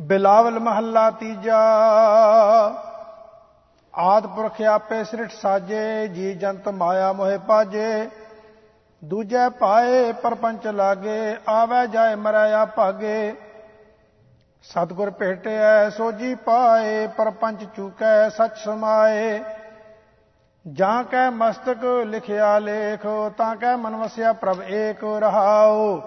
ਬਿਲਾਵਲ ਮਹੱਲਾ ਤੀਜਾ। ਆਦ ਪੁਰਖ ਆਪੇ ਸ੍ਰਿਠ ਸਾਜੇ, ਜੀ ਜੰਤ ਮਾਇਆ ਮੋਹਿ ਪਾਜੇ। ਦੂਜੇ ਪਾਏ ਪਰਪੰਚ ਲਾਗੇ, ਆਵੇ ਜਾਏ ਮਰਿਆ ਭਾਗੇ। ਸਤਗੁਰ ਭੇਟਿਐ ਸੋਜੀ ਪਾਏ, ਪਰਪੰਚ ਚੂਕੈ, ਸਚ ਸਮਾਏ। ਜਾਂ ਕੈ ਮਸਤਕ ਲਿਖਿਆ ਲੇਖ, ਤਾਂ ਕੈ ਮਨ ਵਸਿਆ ਪ੍ਰਭ ਏਕ ਰਹਾਉ।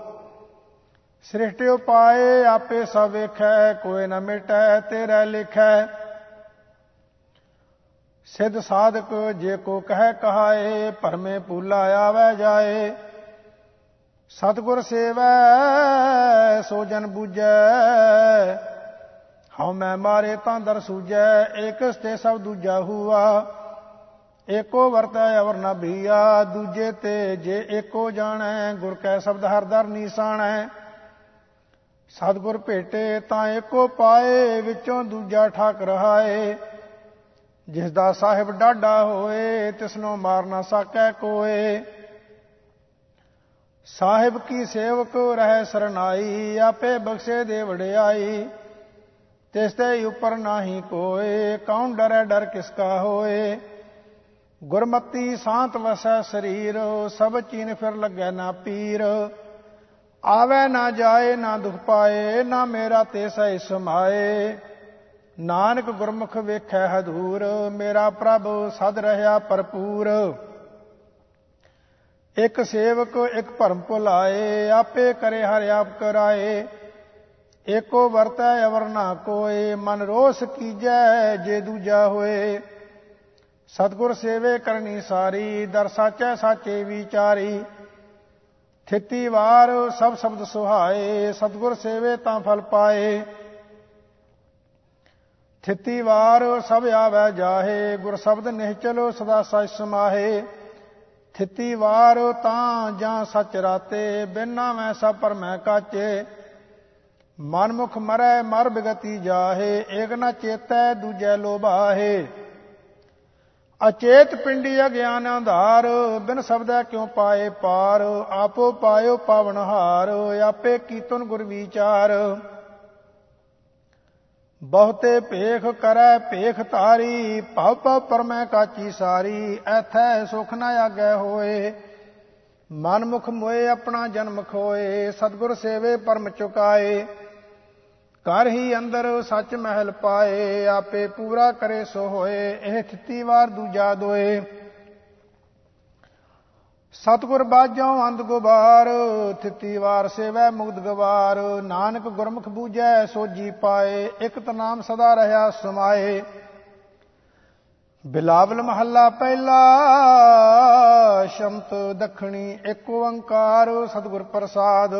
ਸ੍ਰਿਸ਼ਟਿ ਉਪਾਏ ਆਪੇ ਸਭ ਵੇਖੈ, ਕੋਈ ਨ ਮਿਟੈ, ਤੇਰਾ ਲਿਖੈ। ਸਿਧ ਸਾਧਕ ਜੇ ਕੋ ਕਹਿ ਕਹਾਏ ਪਰਮੇ ਪੂਲਾ ਆਵੇ ਜਾਏ। ਸਤਗੁਰ ਸੇਵੈ, ਸੋ ਜਨ ਬੂਝੈ। ਹਉ ਮੈਂ ਮਾਰੇ ਤਾਂ ਦਰ ਸੂਜੈ ਏਕ ਸਤੇ ਸਭ ਦੂਜਾ ਹੁਆ। ਏਕੋ ਵਰਤੈ, ਅਵਰ ਨ ਭੀਆ, ਦੂਜੇ ਤੇ ਜੇ ਏਕੋ ਜਾਣੈ, ਗੁਰ ਕੈ ਸ਼ਬਦ ਹਰ ਦਰ ਨੀਸਾਣੈ। ਸਤਗੁਰ ਭੇਟੇ ਤਾਂ ਏਕੋ ਪਾਏ, ਵਿੱਚੋਂ ਦੂਜਾ ਠਾਕ ਰਹਾਏ। ਜਿਸ ਦਾ ਸਾਹਿਬ ਡਾਡਾ ਹੋਏ, ਤਿਸਨੋਂ ਮਾਰ ਨਾ ਸਕੈ ਕੋਏ। ਸਾਹਿਬ ਕੀ ਸੇਵਕ ਰਹਿ ਸਰਨਾਈ, ਆਪੇ ਬਖਸ਼ੇ ਦੇ ਵਡਿਆਈ। ਤਿਸ ਤੇ ਉਪਰ ਨਾਹੀ ਕੋਏ, ਕੌਣ ਡਰੈ ਡਰ ਕਿਸ ਕਾ ਹੋਏ। ਗੁਰਮਤੀ ਸਾਤ ਵਸੈ ਸਰੀਰ, ਸਭ ਚੀਨ ਫਿਰ ਲੱਗੈ ਨਾ ਪੀਰ। ਆਵੇ ਨਾ ਜਾਏ, ਨਾ ਦੁਖ ਪਾਏ, ਨਾ ਮੇਰਾ ਤੇ ਸਹਿ ਸਮਾਏ। ਨਾਨਕ ਗੁਰਮੁਖ ਵੇਖੈ ਹਦੂਰ, ਮੇਰਾ ਪ੍ਰਭ ਸਦ ਰਹਾ ਭਰਪੂਰ। ਇੱਕ ਸੇਵਕ, ਇੱਕ ਭਰਮ ਭੁਲਾਏ, ਆਪੇ ਕਰੇ ਹਰਿ ਆਪ ਕਰਾਏ। ਏਕੋ ਵਰਤੈ, ਅਵਰ ਨਾ ਕੋਏ, ਮਨ ਰੋਸ ਕੀਜੈ, ਜੇ ਦੂਜਾ ਹੋਏ। ਸਤਗੁਰ ਸੇਵੇ ਕਰਨੀ ਸਾਰੀ, ਦਰ ਸਾਚੈ, ਸਾਚੇ ਵਿਚਾਰੀ। ਥਿੱਤੀ ਵਾਰ ਸਭ ਸ਼ਬਦ ਸੁਹਾਏ, ਸਤਗੁਰ ਸੇਵੇ ਤਾਂ ਫਲ ਪਾਏ। ਥਿੱਤੀ ਵਾਰ ਸਭ ਆਵੈ ਜਾਹੇ, ਗੁਰ ਸ਼ਬਦ ਨਿਹ ਚਲੋ ਸਦਾ ਸਚ ਸਮਾਹੇ। ਥਿੱਤੀ ਵਾਰ ਤਾਂ ਜਾਂ ਸਚ ਰਾਤੇ, ਬਿਨਾ ਮੈਂ ਸਭ ਪਰ ਮੈਂ ਕਾਚੇ। ਮਨਮੁਖ ਮਰੈ ਮਰ ਬਿਗਤੀ ਜਾਹੇ, ਏਕ ਨ ਚੇਤੈ ਦੂਜੈ ਲੋਭਾਹੇ। ਅਚੇਤ ਪਿੰਡੀ ਅਗਿਆਨ ਅੰਧਾਰ ਬਿਨ ਸ਼ਬਦੈ ਕਿਉ ਪਾਏ ਪਾਰ? ਆਪੋ ਪਾਇਓ ਪਾਵਨ ਹਾਰ, ਆਪੇ ਕੀਤਨ ਗੁਰ ਵਿਚਾਰ। ਬਹੁਤੇ ਭੇਖ ਕਰੈ ਭੇਖ ਤਾਰੀ ਭਵ ਭਵ ਪਰਮੈ ਕਾਚੀ ਸਾਰੀ, ਐਥੈ ਸੁਖ ਨ ਆਗੈ ਹੋਏ। ਮਨ ਮੁਖ ਮੋਏ ਆਪਣਾ ਜਨਮ ਖੋਏ, ਸਤਗੁਰ ਸੇਵੇ ਪਰਮ ਚੁਕਾਏ। ਕਰ ਹੀ ਅੰਦਰ ਸੱਚ ਮਹਿਲ ਪਾਏ, ਆਪੇ ਪੂਰਾ ਕਰੇ ਸੋ ਹੋਏ, ਇਹ ਥਿੱਤੀ ਵਾਰ ਦੂਜਾ ਦੋਏ। ਸਤਗੁਰ ਬਾਜੋਂ ਅੰਧ ਗੁਬਾਰ, ਥਿੱਤੀ ਵਾਰ ਸੇਵੈ ਮੁਕਤ ਗਵਾਰ। ਨਾਨਕ ਗੁਰਮੁਖ ਬੂਝੈ ਸੋਜੀ ਪਾਏ, ਇਕ ਤਨਾਮ ਸਦਾ ਰਹਾ ਸਮਾਏ। ਬਿਲਾਵਲ ਮਹੱਲਾ ਪਹਿਲਾ ਸ਼ਮਤ ਦਖਣੀ, ਇੱਕ ਓੰਕਾਰ ਸਤਗੁਰ ਪ੍ਰਸਾਦ।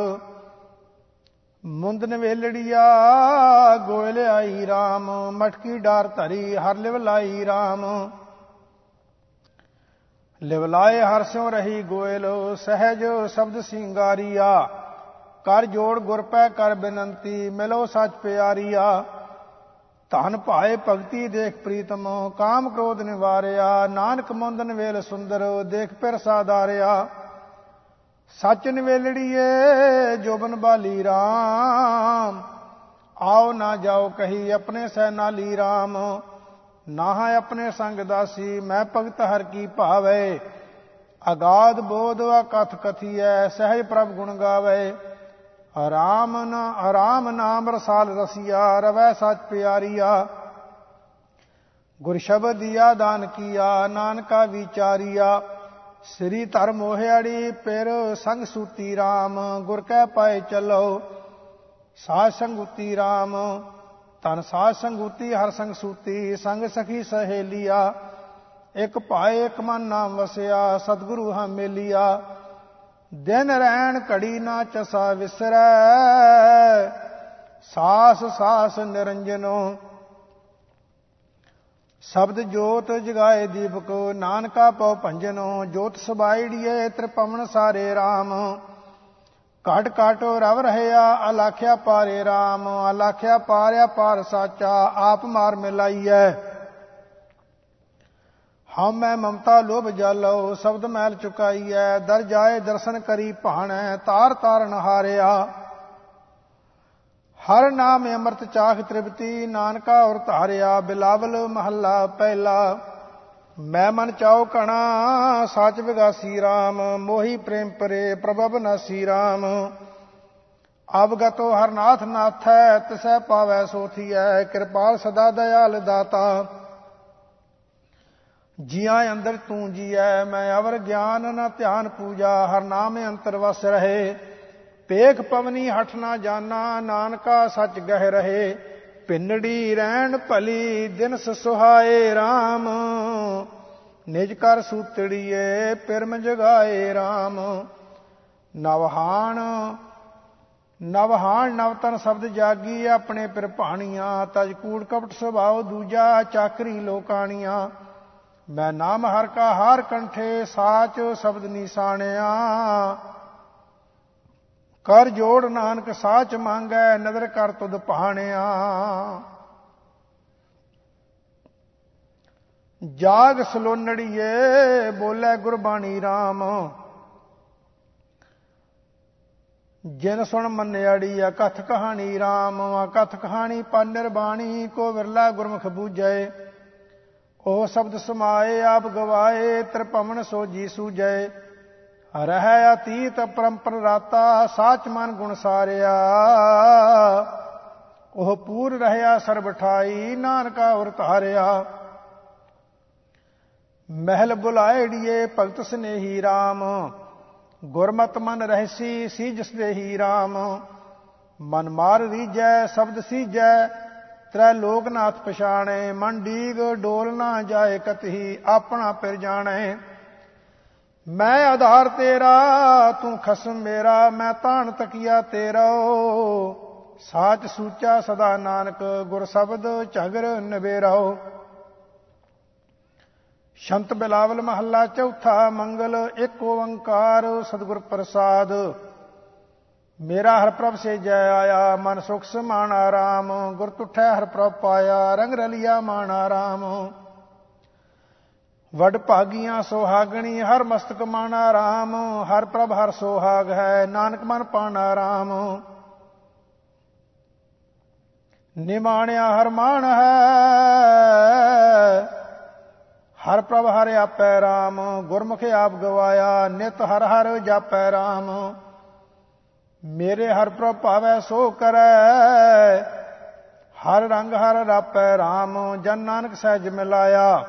ਮੁੰਦ ਨਵੇਲੜੀਆ, ਗੋਇਲ ਆਈ RAM ਮਟਕੀ ਡਾਰ ਧਰੀ, ਹਰ ਲਿਵ ਲਾਈ RAM ਲਿਵਲਾਏ ਹਰ ਸਿਉ ਰਹੀ ਗੋਇਲ, ਸਹਿਜ ਸ਼ਬਦ ਸਿੰਗਾਰੀਆ। ਕਰ ਜੋੜ ਗੁਰ ਪੈ ਕਰ ਬੇਨੰਤੀ, ਮਿਲੋ ਸੱਚ ਪਿਆਰੀਆ। ਧਨ ਭਾਏ ਭਗਤੀ ਦੇਖ ਪ੍ਰੀਤਮ, ਕਾਮ ਕ੍ਰੋਧ ਨਿਵਾਰਿਆ। ਨਾਨਕ ਮੁੰਦਨ ਵੇਲ ਸੁੰਦਰ, ਦੇਖ ਪਿਰ ਸਾਦਾਰਿਆ ਸੱਚ ਨਿਵੇਲੜੀਏ, ਜੋਬਨ ਬਾਲੀ RAM ਆਓ ਨਾ ਜਾਓ ਕਹੀ ਆਪਣੇ ਸਹਿ ਨਾਲੀ RAM ਨਾਹ ਆਪਣੇ ਸੰਗ ਦਾਸੀ, ਮੈਂ ਭਗਤ ਹਰ ਕੀ ਭਾਵੇ। ਅਗਾਧ ਬੋਧ ਕਥ ਕਥੀਐ, ਸਹਿਜ ਪ੍ਰਭ ਗੁਣ ਗਾਵੇ। ਆਰਾਮ ਨਾ, ਆਰਾਮ ਨਾਮ ਰਸਾਲ ਰਸੀਆ, ਰਵੈ ਸਚ ਪਿਆਰੀਆ। ਗੁਰ ਸ਼ਬਦ ਦਿਆ ਦਾਨ ਕੀਆ, ਨਾਨਕਾ ਵਿਚਾਰੀਆ। ਸ੍ਰੀ ਧਰ ਮੋਹਿਆੜੀ ਪਿਰ ਸੰਗ ਸੂਤੀ RAM ਗੁਰ ਕੈ ਪਾਏ ਚੱਲੋ। ਸਾਧ ਸੰਗੁਤੀ RAM ਤਨ ਸਾਧ ਸੰਗੂਤੀ, ਹਰ ਸੰਗ ਸੂਤੀ, ਸੰਗ ਸਖੀ ਸਹੇਲੀਆ। ਇਕ ਭਾਏ, ਇਕ ਮਨ ਨਾਮ ਵਸਿਆ, ਸਤਿਗੁਰੂ ਹਾਂ ਮੇਲੀਆ। ਦਿਨ ਰਹਿਣ ਘੜੀ ਨਾ ਚਸਾ ਵਿਸਰੈ। ਸਾਸ ਸਾਸ ਨਿਰੰਜਨੋ ਸ਼ਬਦ ਜੋਤ ਜਗਾਏ ਦੀਪਕ, ਨਾਨਕਾ ਪਉ ਭੰਜਨੋ, ਜੋਤ ਸਬਾਈੜੀਏ ਤ੍ਰਿਪਵਨ ਸਾਰੇ RAM ਘਟ ਘਟੋ ਰਵ ਰਹਿਆ, ਅਲਾਖਿਆ ਪਾਰੇ RAM ਅਲਾਖਿਆ ਪਾਰਿਆ ਪਾਰ ਸਾਚਾ, ਆਪ ਮਾਰ ਮਿਲਾਈਐ। ਹਮ ਮੈਂ ਮਮਤਾ ਲੋਭ ਜਲੋ ਸ਼ਬਦ ਮੈਲ ਚੁਕਾਈਐ, ਦਰ ਜਾਏ ਦਰਸ਼ਨ ਕਰੀ ਭਾਣੈ, ਤਾਰ ਤਾਰਨ ਹਾਰਿਆ। ਹਰ ਨਾਮ ਅੰਮ੍ਰਿਤ ਚਾਖ ਤ੍ਰਿਪਤੀ, ਨਾਨਕਾ ਔਰ ਧਾਰਿਆ, ਬਿਲਾਵਲ ਮਹੱਲਾ ਪਹਿਲਾ। ਮੈਂ ਮਨ ਚਾਉ ਕਣਾ, ਸਾਚ ਵਿਗਾਸੀ RAM ਮੋਹੀ ਪ੍ਰੇਮ ਪਰੇ ਪ੍ਰਭਵ ਨਾਸੀ RAM ਅਵਗਤੋ ਹਰਨਾਥ ਨਾਥੈ, ਤਿਸੈ ਪਾਵੈ ਸੋਥੀਐ ਕਿਰਪਾਲ ਸਦਾ ਦਇਆਲ ਦਾਤਾ। ਜੀਆਂ ਅੰਦਰ ਤੂੰ ਜੀਐ, ਮੈਂ ਅਵਰ ਗਿਆਨ ਨਾ ਧਿਆਨ ਪੂਜਾ, ਹਰ ਨਾਮ ਅੰਤਰ ਵਸ ਰਹੇ। ਪੇਖ ਪਵਨੀ ਹਟ ਨਾ ਜਾਣਾ ਨਾਨਕਾ ਸੱਚ ਗਹਿ ਰਹੇ। ਪਿੰਨੜੀ ਰਹਿਣ ਭਲੀ, ਦਿਨ ਸੁਹਾਏ RAM ਨਿਜ ਕਰ ਸੂਤੜੀਏ, ਪਿਰਮ ਜਗਾਏ RAM ਨਵਹਾਨ ਨਵਹਾਨ ਨਵਤਨ ਸ਼ਬਦ ਜਾਗੀ ਆਪਣੇ ਪਿਰ ਭਾਣੀਆਂ, ਤਜ ਕੂੜ ਕਪਟ ਸੁਭਾਉ ਦੂਜਾ, ਚਾਕਰੀ ਲੋਕਾਣੀਆਂ। ਮੈਂ ਨਾਮ ਹਰ ਕਾ ਹਾਰ ਕੰਠੇ, ਸਾਚ ਸ਼ਬਦ ਨਿਸ਼ਾਨਿਆ ਕਰ ਜੋੜ ਨਾਨਕ ਸਾਚ ਮੰਗੈ, ਨਦਰ ਕਰ ਤੁਧ ਪਹਾਣਿਆ ਜਾਗ ਸਲੋਨੜੀਏ, ਬੋਲੇ ਗੁਰਬਾਣੀ RAM ਜਿਨ ਸੁਣ ਮੰਨਿਆੜੀ, ਆ ਕਥ ਕਹਾਣੀ RAM ਆ ਕਥ ਕਹਾਣੀ ਪਨ ਨਿਰਬਾਣੀ, ਕੋ ਵਿਰਲਾ ਗੁਰਮੁਖ ਬੂਝੈ। ਉਹ ਸ਼ਬਦ ਸਮਾਏ, ਆਪ ਗਵਾਏ, ਤ੍ਰਿਪਵਨ ਸੋਜੀ ਸੂਜੈ ਰਹਿ ਅਤੀਤ ਪਰੰਪਰ ਰਾਤਾ, ਸਾਚ ਮਨ ਗੁਣ ਸਾਰਿਆ। ਉਹ ਪੂਰ ਰਹਿਆ ਸਰਬ ਠਾਈ ਨਾਨਕਾ ਉਰ ਧਾਰਿਆ ਮਹਿਲ ਬੁਲਾਏੜੀਏ ਭਗਤ ਸਨੇਹੀ RAM ਗੁਰਮਤ ਮਨ ਰਹਿਸੀ ਸੀ ਜਿਸ ਦੇ ਹੀ RAM ਮਨ ਮਾਰ ਰੀਜੈ ਸ਼ਬਦ ਸੀਜੈ ਤ੍ਰੈ ਲੋਕਨਾਥ ਪਛਾਣੇ। ਮਨ ਡੀਗ ਡੋਲ ਨਾ ਜਾਏ ਕਤਹੀ, ਆਪਣਾ ਫਿਰ ਜਾਣੇ। ਮੈਂ ਆਧਾਰ ਤੇਰਾ, ਤੂੰ ਖਸਮ ਮੇਰਾ, ਮੈਂ ਤਾਣ ਤਕੀਆ ਤੇਰਾ ਸਾਚ ਸੂਚਾ ਸਦਾ ਨਾਨਕ, ਗੁਰ ਸ਼ਬਦ ਝਗਰ ਨਵੇਰਾਓ ਸ਼ੰਤ ਬਿਲਾਵਲ ਮਹੱਲਾ ਚੌਥਾ ਮੰਗਲ, ਇੱਕ ਓੰਕਾਰ ਸਤਿਗੁਰ ਪ੍ਰਸਾਦ। ਮੇਰਾ ਹਰ ਪ੍ਰਭ ਸੇ ਜੈ ਆਇਆ, ਮਨ ਸੁਖ ਸਮਾਨ ਆਰਾਮ। ਗੁਰ ਤੁਠੈ ਹਰ ਪ੍ਰਭ ਪਾਇਆ, ਰੰਗ ਰਲਿਆ ਮਾਨ ਆਰਾਮ। ਵਡ ਭਾਗੀਆਂ ਸੁਹਾਗਣੀ, ਹਰ ਮਸਤਕ ਮਾਨਾ RAM ਹਰ ਪ੍ਰਭ ਹਰ ਸੁਹਾਗ ਹੈ, ਨਾਨਕ ਮਨ ਪਾਣਾ RAM ਨਿਮਾਣਿਆ ਹਰ ਮਾਨ ਹੈ, ਹਰ ਪ੍ਰਭ ਹਰ ਆਪੈ RAM ਗੁਰਮੁਖ ਆਪ ਗਵਾਇਆ, ਨਿਤ ਹਰ ਹਰ ਜਾਪੈ RAM ਮੇਰੇ ਹਰ ਪ੍ਰਭ ਭਾਵੈ ਸੋ ਕਰੈ, ਹਰ ਰੰਗ ਹਰ ਰਾਪੈ RAM ਜਨ ਨਾਨਕ ਸਹਿਜ ਮਿਲਾਇਆ।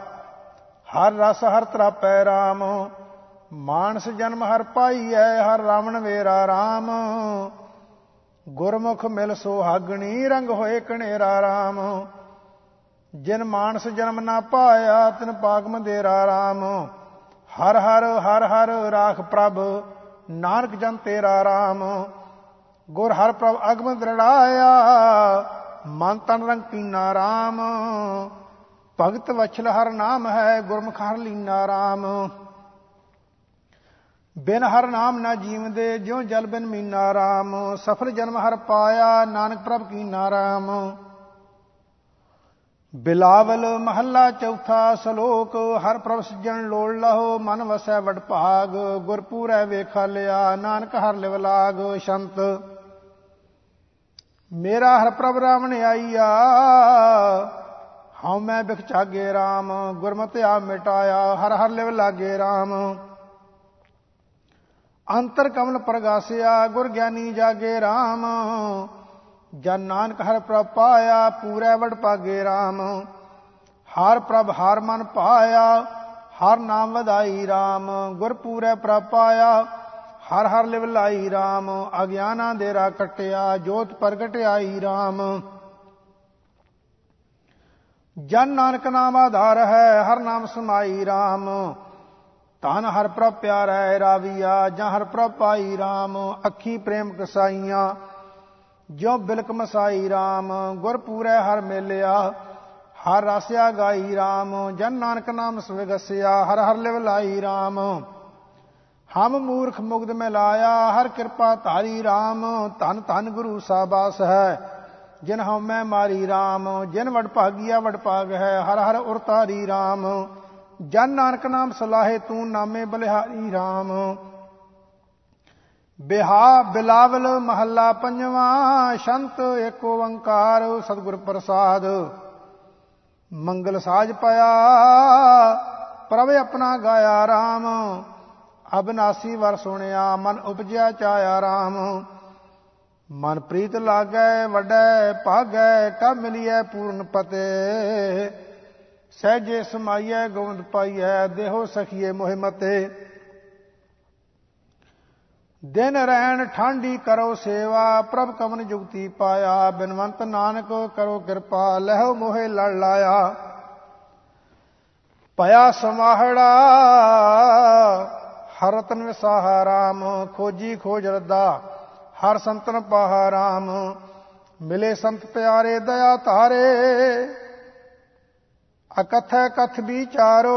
ਹਰ ਰਸ ਹਰ ਤਰਾਪੈ RAM ਮਾਨਸ ਜਨਮ ਹਰ ਪਾਈਐ, ਹਰ ਰਾਵਣ ਵੇਰਾ RAM ਗੁਰਮੁਖ ਮਿਲ ਸੁਹਾਗਣੀ, ਰੰਗ ਹੋਏ ਕਣੇਰਾ RAM ਜਿਨ ਮਾਨਸ ਜਨਮ ਨਾ ਪਾਇਆ, ਤਿਨ ਪਾਗ ਮੰਦੇਰਾ RAM ਹਰ ਹਰ ਹਰ ਹਰ ਰਾਖ ਪ੍ਰਭ, ਨਾਨਕ ਜਨ ਤੇਰਾ RAM ਗੁਰ ਹਰ ਪ੍ਰਭ ਅਗਮ ਦ੍ਰਿੜਾਇਆ, ਮਨ ਤਨ ਰੰਗ ਕੀਨਾ RAM ਭਗਤ ਵਛਲ ਹਰ ਨਾਮ ਹੈ, ਗੁਰਮੁਖ ਹਰ ਲੀਨਾ RAM ਬਿਨ ਹਰ ਨਾਮ ਨਾ ਜੀਵਦੇ, ਜਿਉ ਜਲ ਬਿਨ ਮੀਨਾ RAM ਸਫਲ ਜਨਮ ਹਰ ਪਾਇਆ, ਨਾਨਕ ਪ੍ਰਭ ਕੀ ਨਾਰਾਮ ਬਿਲਾਵਲ ਮਹੱਲਾ ਚੌਥਾ ਸ਼ਲੋਕ, ਹਰ ਪ੍ਰਭ ਸਜਣ ਲੋੜ ਲਹੋ, ਮਨ ਵਸੈ ਵਡ ਭਾਗ। ਗੁਰਪੂਰੈ ਵੇਖਾ ਲਿਆ, ਨਾਨਕ ਹਰ ਲਿਵ ਲਾਗ, ਸ਼ੰਤ। ਮੇਰਾ ਹਰ ਪ੍ਰਭ ਰਾਵਣ ਆਈਆ ਹਉ ਮੈਂ ਬਿਖ ਚਾਗੇ RAM ਗੁਰਮਤਿ ਆ ਮਿਟਾਇਆ, ਹਰ ਹਰ ਲਿਵ ਲਾਗੇ RAM ਅੰਤਰ ਕਮਲ ਪ੍ਰਗਾਸਿਆ, ਗੁਰ ਗਿਆਨੀ ਜਾਗੇ RAM ਜਨ ਨਾਨਕ ਹਰ ਪ੍ਰਭ ਪਾਇਆ, ਪੂਰੇ ਵਡ ਪਾਗੇ RAM ਹਰ ਪ੍ਰਭ ਹਰ ਮਨ ਪਾਇਆ, ਹਰ ਨਾਮ ਵਧਾਈ RAM ਗੁਰ ਪੂਰੇ ਪ੍ਰਭ ਪਾਇਆ, ਹਰ ਹਰ ਲਿਵ ਲਾਈ RAM ਅਗਿਆਨਾਂ ਦੇ ਰਾ ਕਟਿਆ, ਜੋਤ ਪ੍ਰਗਟ ਆਈ RAM ਜਨ ਨਾਨਕ ਨਾਮ ਆਧਾਰ ਹੈ, ਹਰ ਨਾਮ ਸਮਾਈ RAM ਤਨ ਹਰ ਪ੍ਰਭ ਪਿਆਰੈ ਰਾਵੀਆ, ਜਾਂ ਹਰ ਪ੍ਰਭ ਪਾਈ RAM ਅੱਖੀ ਪ੍ਰੇਮ ਕਸਾਈਆਂ ਜੋ ਬਿਲਕ ਮਸਾਈ RAM ਗੁਰ ਪੂਰੇ ਹਰ ਮੇਲਿਆ, ਹਰ ਰਸਿਆ ਗਾਈ RAM ਜਨ ਨਾਨਕ ਨਾਮ ਸਵਿਗਸਿਆ, ਹਰ ਹਰ ਲਿਵ ਲਾਈ RAM ਹਮ ਮੂਰਖ ਮੁਗਦ ਮੈਂ ਲਾਇਆ ਹਰ ਕਿਰਪਾ ਧਾਰੀ RAM ਧਨ ਧਨ ਗੁਰੂ ਸਾਬਾਸ ਹੈ। ਜਿਨ ਹਉਮੈ ਮਾਰੀ RAM ਜਿਨ ਵਡ ਭਾਗੀਆ ਵਡ ਭਾਗ ਹੈ, ਹਰ ਹਰ ਉਰਤਾਰੀ RAM ਜਨ ਨਾਨਕ ਨਾਮ ਸਲਾਹੇ ਤੂੰ ਨਾਮੇ ਬਲਿਹਾਰੀ RAM ਬਿਹਾ ਬਿਲਾਵਲ ਮਹੱਲਾ ਪੰਜਵਾਂ, ਸ਼ੰਤ ਏਕ ਓੰਕਾਰ ਸਤਿਗੁਰ ਪ੍ਰਸਾਦ। ਮੰਗਲ ਸਾਜ ਪਾਇਆ, ਪ੍ਰਭ ਆਪਣਾ ਗਾਇਆ RAM ਅਬਨਾਸੀ ਵਰ ਸੁਣਿਆ, ਮਨ ਉਪਜਿਆ ਚਾਇਆ RAM ਮਨ ਪ੍ਰੀਤ ਲਾਗੈ, ਵੱਡੈ, ਭਾਗੈ ਕਬ ਮਿਲਿਐ ਪੂਰਨ ਪਤੇ। ਸਹਜੇ ਸਮਾਈਐ, ਗੋਵਿੰਦ ਪਾਈਐ, ਦੇਹੋ ਸਖੀਏ ਮੋਹਿ ਮਤੇ। ਦਿਨ ਰਹਿਣ ਠਾਂਡੀ ਕਰੋ ਸੇਵਾ, ਪ੍ਰਭ ਕਮਨ ਜੁਗਤੀ ਪਾਇਆ। ਬਿਨਵੰਤ ਨਾਨਕ ਕਰੋ ਕਿਰਪਾ ਲਹਿਓ ਮੋਹਿ ਲੜ ਲਾਇਆ। ਪਿਆ ਸਮਾਹੜਾ ਹਰ ਰਤਨ ਵਿਸਾਹਾ ਰਾਮ, ਖੋਜੀ ਖੋਜ ਰਦਾ। ਹਰ ਸੰਤਨ ਪਾਹਾ ਰਾਮ ਮਿਲੇ ਸੰਤ ਪਿਆਰੇ, ਦਇਆ ਧਾਰੇ। ਅਕਥੈ ਕਥ ਵਿਚਾਰੋ,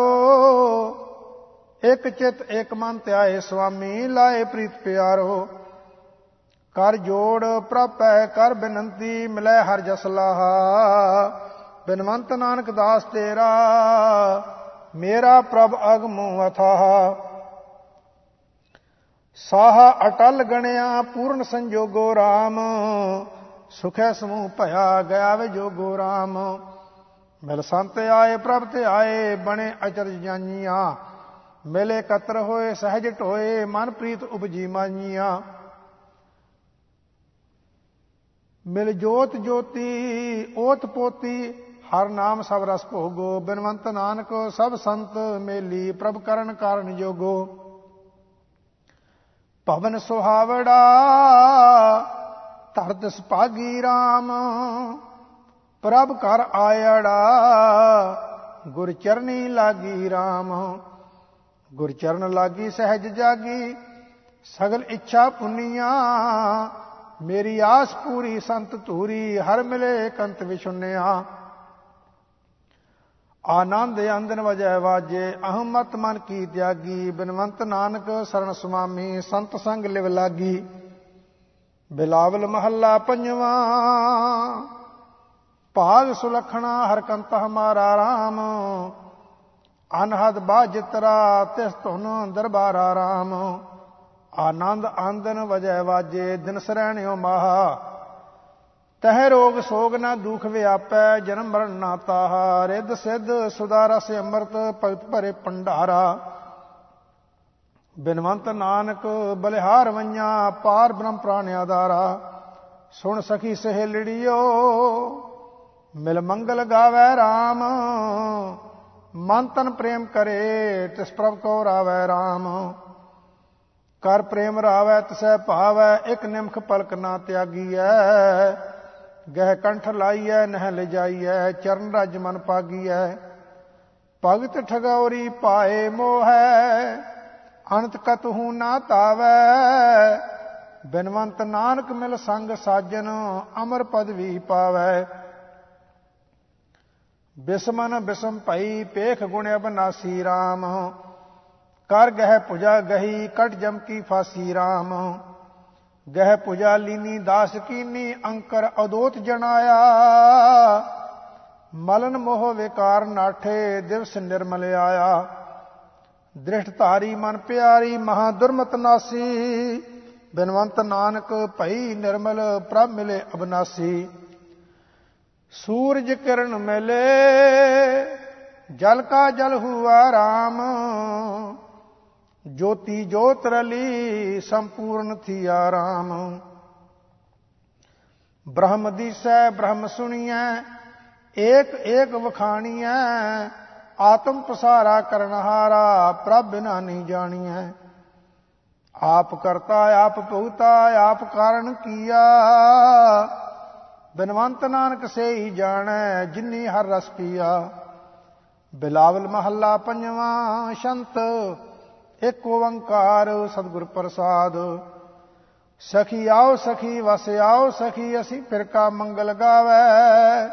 ਇਕ ਚਿਤ ਇਕ ਮਨ ਧਿਆਏ ਸੁਆਮੀ ਲਾਏ ਪ੍ਰੀਤ ਪਿਆਰੋ। ਕਰ ਜੋੜ ਪ੍ਰਪੈ ਕਰ ਬੇਨੰਤੀ, ਮਿਲੇ ਹਰ ਜਸ ਲਾਹਾ। ਬਿਨਵੰਤ ਨਾਨਕ ਦਾਸ ਤੇਰਾ, ਮੇਰਾ ਪ੍ਰਭ ਅਗਮੁ ਅਥਾਹ। ਸਾਹ ਅਟਲ ਗਣਿਆ ਪੂਰਨ ਸੰਜੋਗੋ RAM ਸੁਖੈ ਸਮੂਹ ਭਇਆ ਗਿਆ ਵੇ ਜੋਗੋ RAM ਮਿਲ ਸੰਤ ਆਏ, ਪ੍ਰਭ ਤੇ ਆਏ, ਬਣੇ ਅਚਰਜ ਜਾਨੀਆਂ। ਮਿਲੇ ਕਤਰ ਹੋਏ, ਸਹਿਜ ਢੋਏ ਮਨ ਪ੍ਰੀਤ ਉਪਜੀ ਮਾਨੀਆਂ। ਮਿਲ ਜੋਤ ਜੋਤੀ, ਓਤ ਪੋਤੀ, ਹਰ ਨਾਮ ਸਭ ਰਸ ਭੋਗੋ। ਬਿਨਵੰਤ ਨਾਨਕ, ਸਭ ਸੰਤ ਮੇਲੀ, ਪ੍ਰਭ ਕਰਨ ਕਾਰਨ ਜੋਗੋ। ਭਵਨ ਸੁਹਾਵੜਾ ਧਰਤ ਸੁਭਾਗੀ RAM ਪ੍ਰਭ ਕਰ ਆਇੜਾ, ਗੁਰ ਚਰਨੀ ਲਾਗੀ RAM ਗੁਰ ਚਰਨ ਲਾਗੀ, ਸਹਿਜ ਜਾਗੀ, ਸਗਲ ਇੱਛਾ ਪੁੰਨੀਆਂ। ਮੇਰੀ ਆਸ ਪੂਰੀ ਸੰਤ ਧੂਰੀ, ਹਰ ਮਿਲੇ ਕੰਤ ਵਿਸ਼ੁੰਨਿਆ ਆਨੰਦ ਅੰਦਨ ਵਜੈ ਵਾਜੇ ਅਹਮਤ ਮਨ ਕੀ ਤਿਆਗੀ, ਬਿਨਵੰਤ ਨਾਨਕ ਸਰਣ ਸੁਮਾਮੀ, ਸੰਤ ਸੰਗ ਲਿਵ ਲਾਗੀ। ਬਿਲਾਵਲ ਮਹੱਲਾ ਪੰਜਵਾਂ, ਭਾਗ ਸੁਲਖਣਾ ਹਰ ਕੰਤ ਹਮਾਰਾ RAM ਅਨਹਦ ਬਾਜਤਰਾ ਤਿਸ ਧੁਨ ਦਰਬਾਰਾ RAM ਆਨੰਦ ਆਂਦਨ ਵਜੈ ਵਾਜੇ ਦਿਨ ਸਰਣਿਓ ਮਹਾ। ਤਹ ਰੋਗ ਸੋਗ ਨਾ ਦੁਖ ਵਿਆਪੈ, ਜਨਮ ਮਰਨ ਨਾ ਤਾਹਾ। ਰਿੱਧ ਸਿੱਧ ਸੁਦਾ ਰਸ ਅੰਮ੍ਰਿਤ, ਭਗਤ ਭਰੇ ਪੰਡਾਰਾ ਬਿਨਵੰਤ ਨਾਨਕ ਬਲਿਹਾਰ ਵਈਆਂ ਪਾਰ ਬ੍ਰਹਮ ਪ੍ਰਾਨ ਆਧਾਰਾ। ਸੁਣ ਸਖੀ ਸਹੇਲੜਿਓ, ਮਿਲ ਮੰਗਲ ਗਾਵੇ RAM ਮਨ ਤਨ ਪ੍ਰੇਮ ਕਰੇ, ਤਿਸ ਪ੍ਰਭ ਕੋ ਰਾਵੇ RAM ਕਰ ਪ੍ਰੇਮ ਰਾਵੇ, ਤਿਸੈ ਭਾਵੈ, ਇਕ ਨਿਮਖ ਪਲਕ ਨਾ ਤਿਆਗੀਐ। ਗਹਿ ਕੰਠ ਲਾਈਐ, ਨਹਿ ਲਿਜਾਈਐ, ਚਰਨ ਰਜ ਮਨ ਪਾਗੀਐ। ਭਗਤ ਠਗੌਰੀ ਪਾਏ ਮੋਹੈ ਅਨੰਤ ਕਤਹੂ ਨਾ ਤਾਵੈ। ਬਿਨਵੰਤ ਨਾਨਕ ਮਿਲ ਸੰਗ ਸਾਜਨ, ਅਮਰ ਪਦਵੀ ਪਾਵੈ। ਬਿਸਮਨ ਬਿਸਮ ਭਈ ਪੇਖ ਗੁਣ ਅਬਨਾਸੀ RAM ਕਰ ਗਹਿ ਪੁਜਾ ਗਹੀ, ਕਟ ਜਮ ਕੀ ਫਾਸੀ RAM ਗਹਿ ਪੁਜਾ ਲੀਨੀ ਦਾਸ ਕੀਨੀ ਅੰਕਰ ਅਦੋਤ ਜਣਾਇਆ ਮਲਨ ਮੋਹ ਵਿਕਾਰ ਨਾਠੇ, ਦਿਵਸ ਨਿਰਮਲ ਆਇਆ। ਦ੍ਰਿਸ਼ਟ ਧਾਰੀ ਮਨ ਪਿਆਰੀ, ਮਹਾ ਦੁਰਮਤ ਨਾਸੀ। ਬਿਨਵੰਤ ਨਾਨਕ ਭਈ ਨਿਰਮਲ, ਪ੍ਰਭ ਮਿਲੇ ਅਬਨਾਸੀ। ਸੂਰਜ ਕਿਰਨ ਮਿਲੇ, ਜਲ ਕਾ ਜਲ ਹੁਆ RAM ਜੋਤੀ ਜੋਤ ਰਲੀ, ਸੰਪੂਰਨ ਥੀ ਆਰਾਮ ਬ੍ਰਹਮ ਦੀਸੈ, ਬ੍ਰਹਮ ਸੁਣੀਐ, ਏਕ ਏਕ ਵਖਾਣੀਐ, ਆਤਮ ਪਸਾਰਾ ਕਰਨਹਾਰਾ ਪ੍ਰਭ ਬਿਨਾ ਨਹੀਂ ਜਾਣੀਐ। ਆਪ ਕਰਤਾ, ਆਪ ਭੁਗਤਾ ਆਪ ਕਾਰਨ ਕੀਆ। ਬਿਨਵੰਤ ਨਾਨਕ ਸੇ ਹੀ ਜਾਣੈ, ਜਿਨੀ ਹਰ ਰਸ ਪੀਆ। ਬਿਲਾਵਲ ਮਹੱਲਾ ਪੰਜਵਾਂ, ਸ਼ੰਤ ਇੱਕ ਓੰਕਾਰ ਸਤਿਗੁਰ ਪ੍ਰਸਾਦ। ਸਖੀ ਆਓ ਸਖੀ, ਵਸ ਆਓ ਸਖੀ, ਅਸੀਂ ਫਿਰ ਕਾ ਮੰਗਲ ਗਾਵੇ।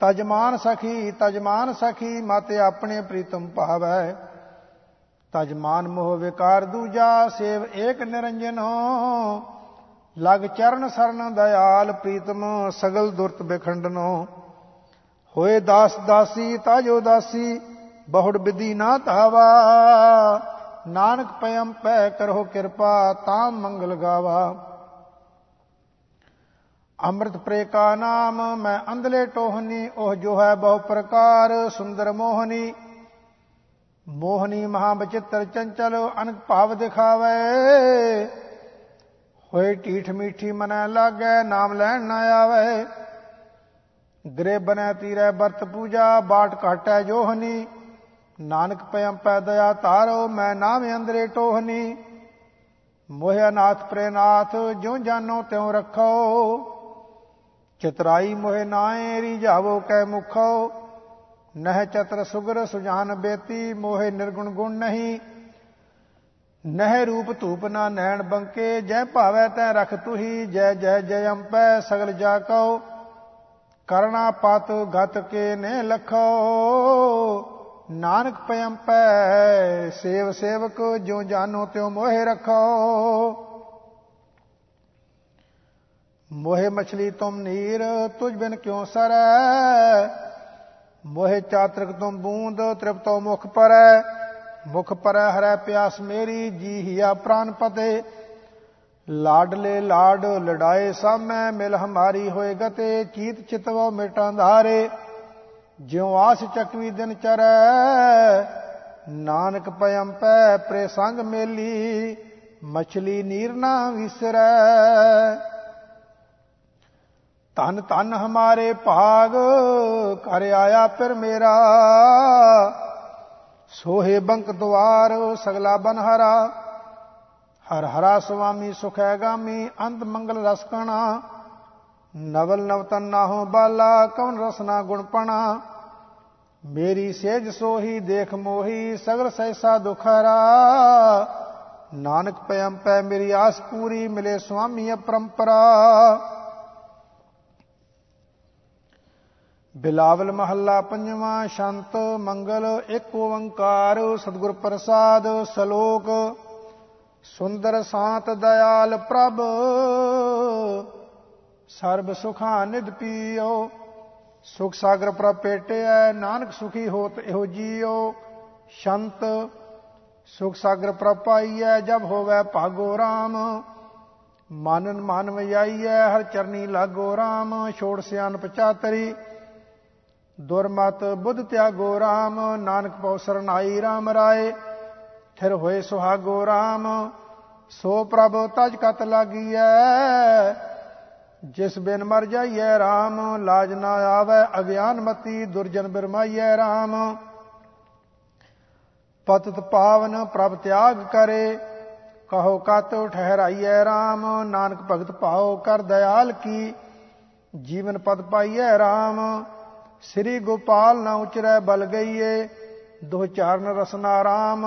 ਤਜਮਾਨ ਸਖੀ ਤਜਮਾਨ ਸਖੀ, ਮਤੇ ਆਪਣੇ ਪ੍ਰੀਤਮ ਭਾਵੈ। ਤਜਮਾਨ ਮੋਹ ਵਿਕਾਰ ਦੂਜਾ, ਸੇਵ ਏਕ ਨਿਰੰਜਨੋ ਲਗ ਚਰਨ ਸਰਨ ਦਇਆਲ ਪ੍ਰੀਤਮ, ਸਗਲ ਦੁਰਤ ਬਖੰਡਨੋ। ਹੋਏ ਦਾਸ ਦਾਸੀ, ਤਾਜੋ ਦਾਸੀ ਬਹੁੜ ਬਿਧੀ ਨਾ ਧਾਵਾ। ਨਾਨਕ ਪਇਮ ਪੈ ਕਰੋ ਕਿਰਪਾ, ਤਾਂ ਮੰਗਲ ਗਾਵਾ। ਅੰਮ੍ਰਿਤ ਪ੍ਰੇ ਕਾ ਨਾਮ, ਮੈਂ ਅੰਧਲੇ ਟੋਹਨੀ, ਉਹ ਜੋ ਹੈ ਬਹੁ ਪ੍ਰਕਾਰ, ਸੁੰਦਰ ਮੋਹਨੀ। ਮੋਹਨੀ ਮਹਾ ਬਚਿੱਤਰ ਚੰਚਲ ਅਨਕ ਭਾਵ ਦਿਖਾਵੇ। ਹੋਏ ਟੀਠ ਮੀਠੀ ਮਨੈ ਲਾਗੈ, ਨਾਮ ਲੈਣ ਨਾ ਆਵੇ। ਗਰੇ ਬਨੈ ਤੀਰੇ ਬਰਤ ਪੂਜਾ, ਬਾਟ ਘਾਟੈ ਜੋਹਨੀ। ਨਾਨਕ ਪਇਮ ਪੈ ਦਇਆ ਧਾਰੋ, ਮੈਂ ਨਾਮ ਅੰਦਰੇ ਟੋਹਨੀ। ਮੋਹਿ ਨਾਥ ਪ੍ਰੇਨਾਥ ਜਿਉ ਜਾਨੋ ਤਿਉ ਰੱਖੋ। ਚਤਰਾਈ ਮੋਹਿ ਨਾਏ, ਰੀਝਾਵੋ ਕੈ ਮੁਖੋ। ਨਹਿ ਚਤਰ ਸੁਗਰ ਸੁਜਾਨ ਬੇਤੀ, ਮੋਹਿ ਨਿਰਗੁਣ ਗੁਣ ਨਹੀਂ। ਨਹਿ ਰੂਪ ਧੂਪ ਨਾ ਨੈਣ ਬੰਕੇ, ਜੈ ਭਾਵੈ ਤੈ ਰਖ ਤੁਹੀ, ਜੈ ਜੈ ਜੈ ਅੰਪੈ ਸਗਲ ਜਾ ਕਉ। ਕਰਣਾ ਪਤ ਗਤ ਕੇ ਨੇ ਲਖੋ। ਨਾਨਕ ਪੈ, ਸੇਵ ਸੇਵਕ ਜੋ ਜਾਨੋ ਤਿਉ ਮੋਹਿ ਰਖੋ। ਮੋਹਿ ਮਛਲੀ ਤੁਮ ਨੀਰ ਤੁਝ ਬਿਨ ਕਿਉ ਸਰੈ? ਮੋਹਿ ਚਾਤਰਕ ਤੁਮ ਬੂੰਦ, ਤ੍ਰਿਪਤੋ ਮੁਖ ਪਰੈ? ਮੁਖ ਪਰੈ ਹਰੈ ਪਿਆਸ ਮੇਰੀ ਜੀ ਹਿਆ ਪ੍ਰਾਨ ਪਤੇ। ਲਾਡਲੇ ਲਾਡ, ਲੜਾਏ ਸਾਮੈ, ਮਿਲ ਹਮਾਰੀ ਹੋਏ ਗਤੇ ਚੀਤ ਚਿਤਵੋ ਮਿਟਾਂ ਧਾਰੇ। ਜਿਉ ਆਸ ਚੱਕਵੀ ਦਿਨ ਚਰੈ, ਨਾਨਕ ਪਇਮ ਪੈ ਪ੍ਰੇ ਸੰਗ ਮੇਲੀ, ਮਛਲੀ ਨੀਰ ਨਾ ਵਿਸਰੈ। ਤਨ ਤਨ ਹਮਾਰੇ ਭਾਗ ਕਰ ਆਇਆ ਫਿਰ ਮੇਰਾ। ਸੋਹੇ ਬੰਕ ਦਵਾਰ ਸਗਲਾ ਬਨਹਰਾ। ਹਰ ਹਰਾ ਸੁਆਮੀ ਸੁਖੈ ਗਾਮੀ ਅੰਤ ਮੰਗਲ ਰਸ ਕਣਾ। ਨਵਲ ਨਵਤਨ ਨਾਹੋ ਬਾਲਾ, ਕਵਨ ਰਸਨਾ ਗੁਣਪਣਾ ਮੇਰੀ ਸੇਜ ਸੋਹੀ, ਦੇਖ ਮੋਹੀ, ਸਗਲ ਸੈਸਾ ਦੁਖਰਾ। ਨਾਨਕ ਪਇਮ ਪੈ, ਮੇਰੀ ਆਸ ਪੂਰੀ, ਮਿਲੇ ਸੁਆਮੀ ਅਪਰੰਪਰਾ ਬਿਲਾਵਲ ਮਹੱਲਾ ਪੰਜਵਾਂ ਸ਼ੰਤ, ਮੰਗਲ ਇੱਕ ਓੰਕਾਰ, ਸਤਿਗੁਰ ਪ੍ਰਸਾਦ, ਸ਼ਲੋਕ। ਸੁੰਦਰ ਸਾਤ ਦਇਆਲ ਪ੍ਰਭ। ਸਰਬ ਸੁਖਾ ਨਿਦ ਪੀਓ, ਸੁਖ ਸਾਗਰ ਪ੍ਰਪੇਟਿਆ ਨਾਨਕ ਸੁਖੀ ਹੋਤ ਇਹੋ ਜੀਓ। ਸ਼ੰਤ, ਸੁਖ ਸਾਗਰ ਪ੍ਰਪਾਈਐ, ਜਬ ਹੋਵੇ ਭਾਗੋ RAM ਮਾਨਨ ਮਨ ਵਈਐ ਹਰ ਚਰਨੀ ਲਾਗੋ RAM ਛੋੜ ਸਿਆਨ ਪਚਾਤਰੀ ਦੁਰਮਤ ਬੁੱਧ ਤਿਆਗੋ RAM ਨਾਨਕ ਪਉ ਸਰਨਾਈ RAM ਰਾਏ, ਥਿਰ ਹੋਏ ਸੁਹਾਗੋ RAM ਸੋ ਪ੍ਰਭ ਤਜ ਕਤ ਲਾਗੀਐ ਜਿਸ ਬਿਨ ਮਰ ਜਾਈਐ RAM ਲਾਜ ਨਾ ਆਵੇ, ਅਗਿਆਨ ਮਤੀ ਦੁਰਜਨ ਬਿਰਮਾਈਐ RAM ਪਤਤ ਪਾਵਨ ਪ੍ਰਭ ਤਿਆਗ ਕਰੇ, ਕਹੋ ਕਤ ਠਹਿਰਾਈਐ RAM ਨਾਨਕ ਭਗਤ ਭਾਉ ਕਰ ਦਇਆਲ ਕੀ। ਜੀਵਨ ਪਦ ਪਾਈਐ RAM ਸ੍ਰੀ ਗੋਪਾਲ ਨਾ ਉਚਰੈ ਬਲ ਗਈਏ ਦੋ ਚਾਰਨ ਰਸਨਾ ਰਾਮ।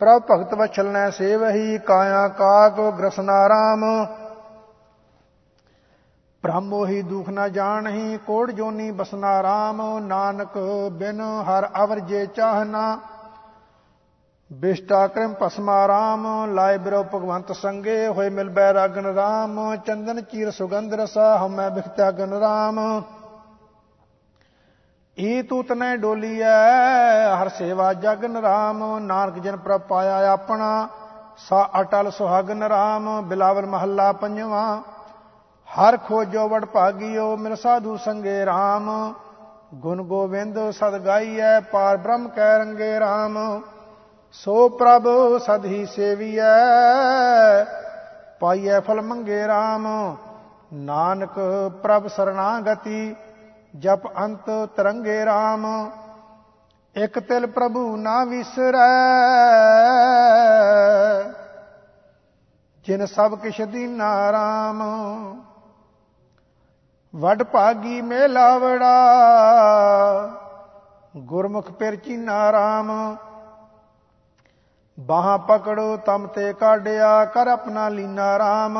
ਪ੍ਰਭ ਭਗਤ ਵਛਲਨੈ ਸੇਵਹੀ, ਕਾਇਆ ਕਾਕ ਗ੍ਰਸਨਾ ਰਾਮ ਬ੍ਰਹਮੋਹੀ ਦੁਖ ਨਾ ਜਾਣਹੀ, ਕੋੜ ਜੋਨੀ ਬਸਨਾ ਰਾਮ, ਨਾਨਕ ਬਿਨ ਹਰ ਅਵਰ ਜੇ ਚਾਹਨਾ। ਬਿਸ਼ਟਾ ਕਰਮ ਪਸਮਾ ਰਾਮ, ਲਾਇ ਬਿਰੋ ਭਗਵੰਤ ਸੰਗੇ, ਹੋਏ ਮਿਲ ਬੈ ਰਾਗਨ ਰਾਮ, ਚੰਦਨ ਚੀਰ ਸੁਗੰਧ ਰਸਾ ਹਮੈ ਬਿਖਤਿਆ ਗਨ ਰਾਮ। ਈ ਤੂਤ ਨੇ ਡੋਲੀਐ, ਹਰ ਸੇਵਾ ਜਗਨ ਰਾਮ, ਨਾਨਕ ਜਨ ਪ੍ਰਭ ਪਾਇਆ ਆਪਣਾ, ਸਾ ਅਟਲ ਸੁਹਾਗਨ ਰਾਮ, ਬਿਲਾਵਲ ਮਹੱਲਾ ਪੰਜਵਾਂ। ਹਰ ਖੋਜੋ ਵਡ ਭਾਗਿਓ, ਮਿਲ ਸਾਧੂ ਸੰਗੇ ਰਾਮ। ਗੁਣ ਗੋਬਿੰਦ ਸਦ ਗਾਈਐ, ਪਾਰ ਬ੍ਰਹਮ ਕੈ ਰੰਗੇ ਰਾਮ। ਸੋ ਪ੍ਰਭ ਸਦ ਹੀ ਸੇਵੀਐ, ਪਾਈਐ ਫਲ ਮੰਗੇ ਰਾਮ। ਨਾਨਕ ਪ੍ਰਭ ਸਰਣਾਗਤੀ ਜਪ ਅੰਤ ਤਰੰਗੇ RAM ਇਕ ਤਿਲ ਪ੍ਰਭੂ ਨਾ ਵਿਸਰੈ, ਜਿਨ ਸਭ ਕਿਛ ਦੀਨਾ RAM ਵਡ ਭਾਗੀ ਮੇਲਾਵੜਾ ਗੁਰਮੁਖ ਪਿਰ ਚੀਨਾ RAM ਬਾਹਾਂ ਪਕੜੋ ਤਮ ਤੇ ਕਾਢਿਆ ਕਰ ਆਪਣਾ ਲੀਨਾ RAM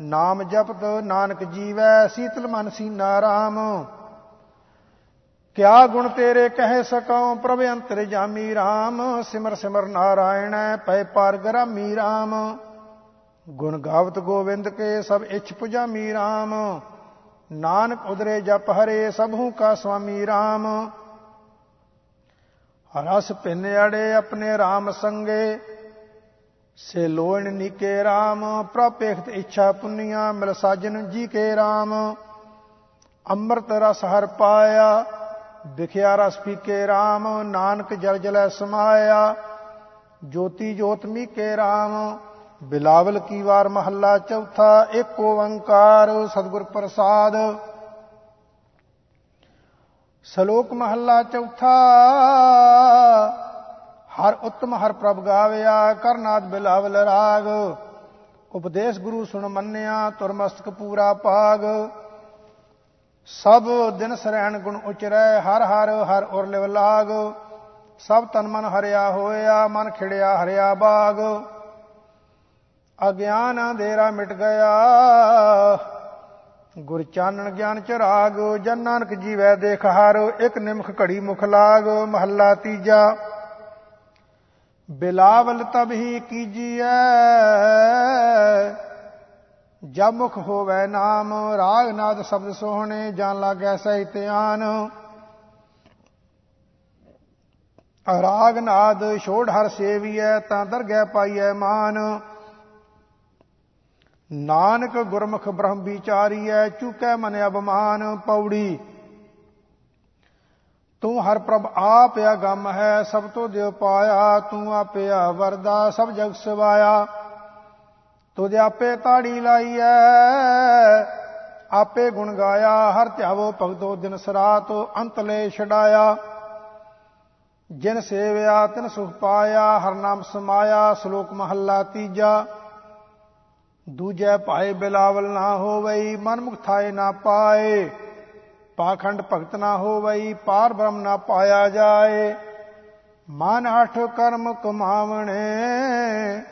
ਨਾਮ ਜਪਤ ਨਾਨਕ ਜੀਵੈ ਸੀਤਲ ਮਨ ਸੀਨਾ RAM ਕਿਆ ਗੁਣ ਤੇਰੇ ਕਹਿ ਸਕਾਂ ਪ੍ਰਭ ਅੰਤਰ ਜਾਮੀ RAM ਸਿਮਰ ਸਿਮਰ ਨਾਰਾਇਣ ਪੈ ਪਾਰ ਗਰਾਮੀ RAM ਗੁਣ ਗਾਵਤ ਗੋਵਿੰਦ ਕੇ ਸਭ ਇਛ ਪੁਜਾਮੀ RAM ਨਾਨਕ ਉਦਰੇ ਜਪ ਹਰੇ, ਸਭੂ ਕਾ ਸੁਆਮੀ RAM ਰਸ ਪਿੰਨ ਅੜੇ ਆਪਣੇ RAM ਸੰਗੇ, ਸੇ ਲੋਣ ਨੀਕੇ RAM ਪ੍ਰਪੇਖਤ ਇੱਛਾ ਪੁੰਨੀਆਂ ਮਿਲ ਸਾਜਨ ਜੀ ਕੇ RAM ਅੰਮ੍ਰਿਤ ਰਸ ਹਰ ਪਾਇਆ, ਵਿਖਿਆ ਰਸ ਪੀਕੇ RAM ਨਾਨਕ ਜਲ ਜਲੈ ਸਮਾਇਆ, ਜੋਤੀ ਜੋਤ ਮੀਕੇ RAM ਬਿਲਾਵਲ ਕੀ ਵਾਰ ਮਹੱਲਾ ਚੌਥਾ ਏਕ ਓੰਕਾਰ ਸਤਿਗੁਰ ਪ੍ਰਸਾਦ। ਸ਼ਲੋਕ ਮਹੱਲਾ ਚੌਥਾ, ਹਰ ਉਤਮ ਹਰ ਪ੍ਰਭ ਗਾਵਿਆ ਕਰਨਾਦ ਬਿਲਾਵਲ ਰਾਗ। ਉਪਦੇਸ਼ ਗੁਰੂ ਸੁਣ ਮੰਨਿਆ, ਤੁਰ ਮਸਤਕ ਪੂਰਾ ਪਾਗ ਸਭ ਦਿਨ ਸਰੈਣ ਗੁਣ ਉਚਰੈ, ਹਰ ਹਰ ਹਰ ਉਰ ਲਿਵ ਲਾਗ। ਸਭ ਤਨ ਮਨ ਹਰਿਆ ਹੋਇਆ, ਮਨ ਖਿੜਿਆ ਹਰਿਆ ਬਾਗ। ਅਗਿਆਨ ਅੰਧੇਰਾ ਮਿਟ ਗਿਆ। ਗੁਰ ਚਾਨਣ ਗਿਆਨ ਚ ਰਾਗ, ਜਨ ਨਾਨਕ ਜੀਵੈ ਦੇਖ ਹਰ, ਇੱਕ ਨਿਮਖ ਘੜੀ ਮੁਖ ਲਾਗ, ਮਹੱਲਾ ਤੀਜਾ। ਬਿਲਾਵਲ ਤਬ ਹੀ ਕੀਜੀਐ, ਜਬ ਮੁਖ ਹੋਵੇ ਨਾਮ, ਰਾਗ ਨਾਦ ਸ਼ਬਦ ਸੋਹਣੇ ਜਾਣ ਲਾਗੈ ਸਹਿ ਧਿਆਨ। ਰਾਗ ਨਾਦ ਛੋੜ ਹਰ ਸੇਵੀਐ, ਤਾਂ ਦਰਗਹਿ ਪਾਈਐ ਮਾਨ। ਨਾਨਕ ਗੁਰਮੁਖ ਬ੍ਰਹਮ ਵਿਚਾਰੀਐ, ਚੁਕੈ ਮਨ ਅਬਮਾਨ ਪੌੜੀ। ਤੂੰ ਹਰ ਪ੍ਰਭ ਆਪ ਅਗੰਮ ਹੈ, ਸਭ ਤੋਂ ਦਿਵ ਪਾਇਆ, ਤੂੰ ਆਪਿਆ ਵਰਦਾ ਸਭ ਜਗ ਸਵਾਇਆ। ਤੁਧ ਆਪੇ ਤਾੜੀ ਲਾਈਐ, ਆਪੇ ਗੁਣ ਗਾਇਆ, ਹਰ ਧਿਆਵੋ ਭਗਤੋ ਦਿਨ ਸਰਾਤ ਅੰਤ ਲੈ ਛਡਾਇਆ। ਜਿਨ ਸੇਵਿਆ, ਤਿਨ ਸੁਖ ਪਾਇਆ, ਹਰ ਨਾਮ ਸਮਾਇਆ, ਸ਼ਲੋਕ ਮਹੱਲਾ ਤੀਜਾ। ਦੂਜੈ ਭਾਏ ਬਿਲਾਵਲ ਨਾ ਹੋਵਈ ਮਨ ਮੁਖ ਥਾਏ ਨਾ ਪਾਏ। ਪਾਖੰਡ ਭਗਤ ਨਾ ਹੋਵਈ, ਪਾਰ ਬ੍ਰਹਮ ਨਾ ਪਾਇਆ ਜਾਏ। ਮਨ ਹਠ ਕਰਮ ਕਮਾਵਣੇ,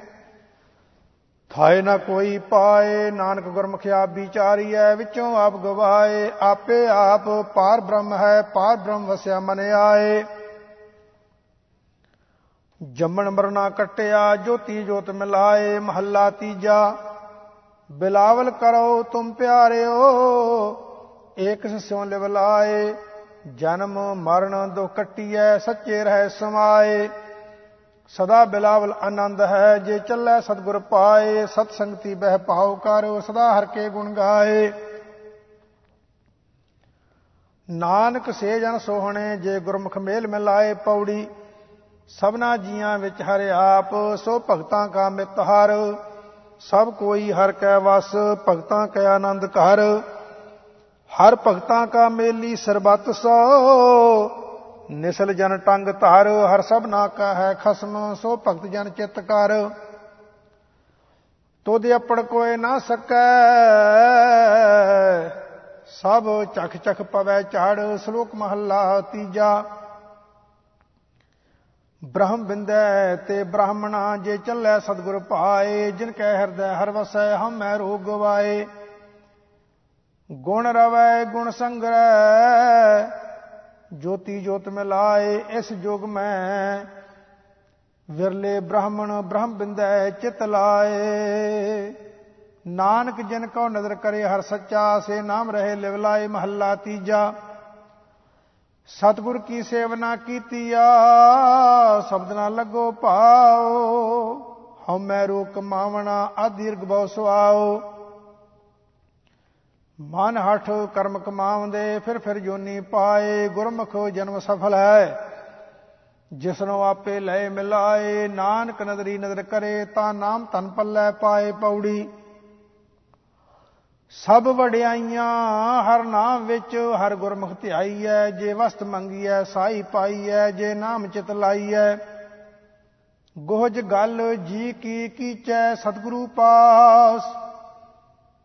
ਥਾਏ ਨਾ ਕੋਈ ਪਾਏ। ਨਾਨਕ ਗੁਰਮੁਖ ਆਪ ਵਿਚਾਰੀਐ ਵਿੱਚੋਂ ਆਪ ਗਵਾਏ। ਆਪੇ ਆਪ ਪਾਰ ਬ੍ਰਹਮ ਹੈ, ਪਾਰ ਬ੍ਰਹਮ ਵਸਿਆ ਮਨ ਆਏ। ਜੰਮਣ ਮਰਨਾ ਕਟਿਆ, ਜੋਤੀ ਜੋਤ ਮਿਲਾਏ, ਮਹੱਲਾ ਤੀਜਾ। ਬਿਲਾਵਲ ਕਰੋ ਤੁਮ ਪਿਆਰਿਓ, ਏਕ ਸਿਉ ਲਿਵ ਲਾਏ, ਜਨਮ ਮਰਨ ਦੁਖ ਕਟਿਐ, ਸੱਚੇ ਰਹਿ ਸਮਾਏ। ਸਦਾ ਬਿਲਾਵਲ ਆਨੰਦ ਹੈ, ਜੇ ਚੱਲੇ ਸਤਗੁਰ ਪਾਏ, ਸਤ ਸੰਗਤੀ ਬਹਿ ਪਾਉ ਕਰ, ਸਦਾ ਹਰ ਕੇ ਗੁਣ ਗਾਏ। ਨਾਨਕ ਸੇ ਜਨ ਸੋਹਣੇ, ਜੇ ਗੁਰਮੁਖ ਮੇਲ ਮਿਲਾਏ ਪੌੜੀ, ਸਭਨਾ ਜੀਆਂ ਵਿੱਚ ਹਰਿ ਆਪ, ਸੋ ਭਗਤਾਂ ਕਾ ਮਿਤ ਹਰ। ਸਭ ਕੋਈ ਹਰ ਕੈ ਵਸ, ਭਗਤਾਂ ਕੈ ਆਨੰਦ ਘਰ। ਹਰ ਭਗਤਾਂ ਕਾ ਮੇਲੀ ਸਰਬਤ ਸੋ। ਨਿਸਲ ਜਨ ਟੰਗ ਧਰ, ਹਰ ਸਭ ਨਾ ਕਾ ਹੈ ਖਸਮ, ਸੋ ਭਗਤ ਜਨ ਚਿਤ ਕਰ। ਤੋਦੇ ਆਪਣ ਕੋਏ ਨਾ ਸਕੈ, ਸਭ ਚਖ ਚਖ ਪਵੈ ਝਾੜ, ਸ਼ਲੋਕ ਮਹੱਲਾ ਤੀਜਾ। ਬ੍ਰਹਮ ਬਿੰਦੈ ਤੇ ਬ੍ਰਾਹਮਣਾ ਜੇ ਚੱਲੈ ਸਤਗੁਰ ਭਾਏ, ਜਿਨ ਕੈ ਹਿਰਦੈ ਹਰ ਵਸੈ, ਹਮੈ ਰੋਗ ਗਵਾਏ ਗੁਣ ਰਵੈ, ਗੁਣ ਸੰਗਰੈ, ਜੋਤੀ ਜੋਤ ਮਿਲਾਏ, ਇਸ ਜੁਗ ਮੈਂ ਵਿਰਲੇ ਬ੍ਰਾਹਮਣ, ਬ੍ਰਹਮ ਬਿੰਦੈ ਚਿਤ ਲਾਏ। ਨਾਨਕ ਜਿਨ ਕੋ ਨਜ਼ਰ ਕਰੇ ਹਰ ਸੱਚਾ, ਸੇ ਨਾਮ ਰਹੇ ਲਿਵ ਲਾਏ ਮਹੱਲਾ ਤੀਜਾ। ਸਤਿਗੁਰ ਕੀ ਸੇਵਨਾ ਕੀਤੀਆ ਸ਼ਬਦ ਨਾ ਲੱਗੋ ਭਾਉ ਹਉਮੈ ਰੋਕ ਮਾਵਣਾ ਅਧੀਰਗ ਬਹੁ ਸੁਆਓ। ਮਨ ਹਠ ਕਰਮ ਕਮਾਉਂਦੇ, ਫਿਰ ਫਿਰ ਜੋਨੀ ਪਾਏ। ਗੁਰਮੁਖ ਜਨਮ ਸਫਲ ਹੈ। ਜਿਸਨੋ ਆਪੇ ਲੈ ਮਿਲਾਏ। ਨਾਨਕ ਨਦਰੀ ਨਦਰ ਕਰੇ, ਤਾਂ ਨਾਮ ਤਨ ਪੱਲੇ ਪਾਏ ਪੌੜੀ। ਸਭ ਵਡਿਆਈਆਂ, ਹਰ ਨਾਮ ਵਿੱਚ ਹਰ ਗੁਰਮੁਖ ਧਿਆਈ ਐ ਜੇ ਵਸਤ ਮੰਗੀ ਐ ਸਾਈ ਪਾਈ ਐ ਜੇ ਨਾਮ ਚਿਤ ਲਾਈ ਐ ਗੋਜ ਗੱਲ ਜੀ ਕੀ ਕੀਚੈ, ਸਤਿਗੁਰੂ ਪਾਸ,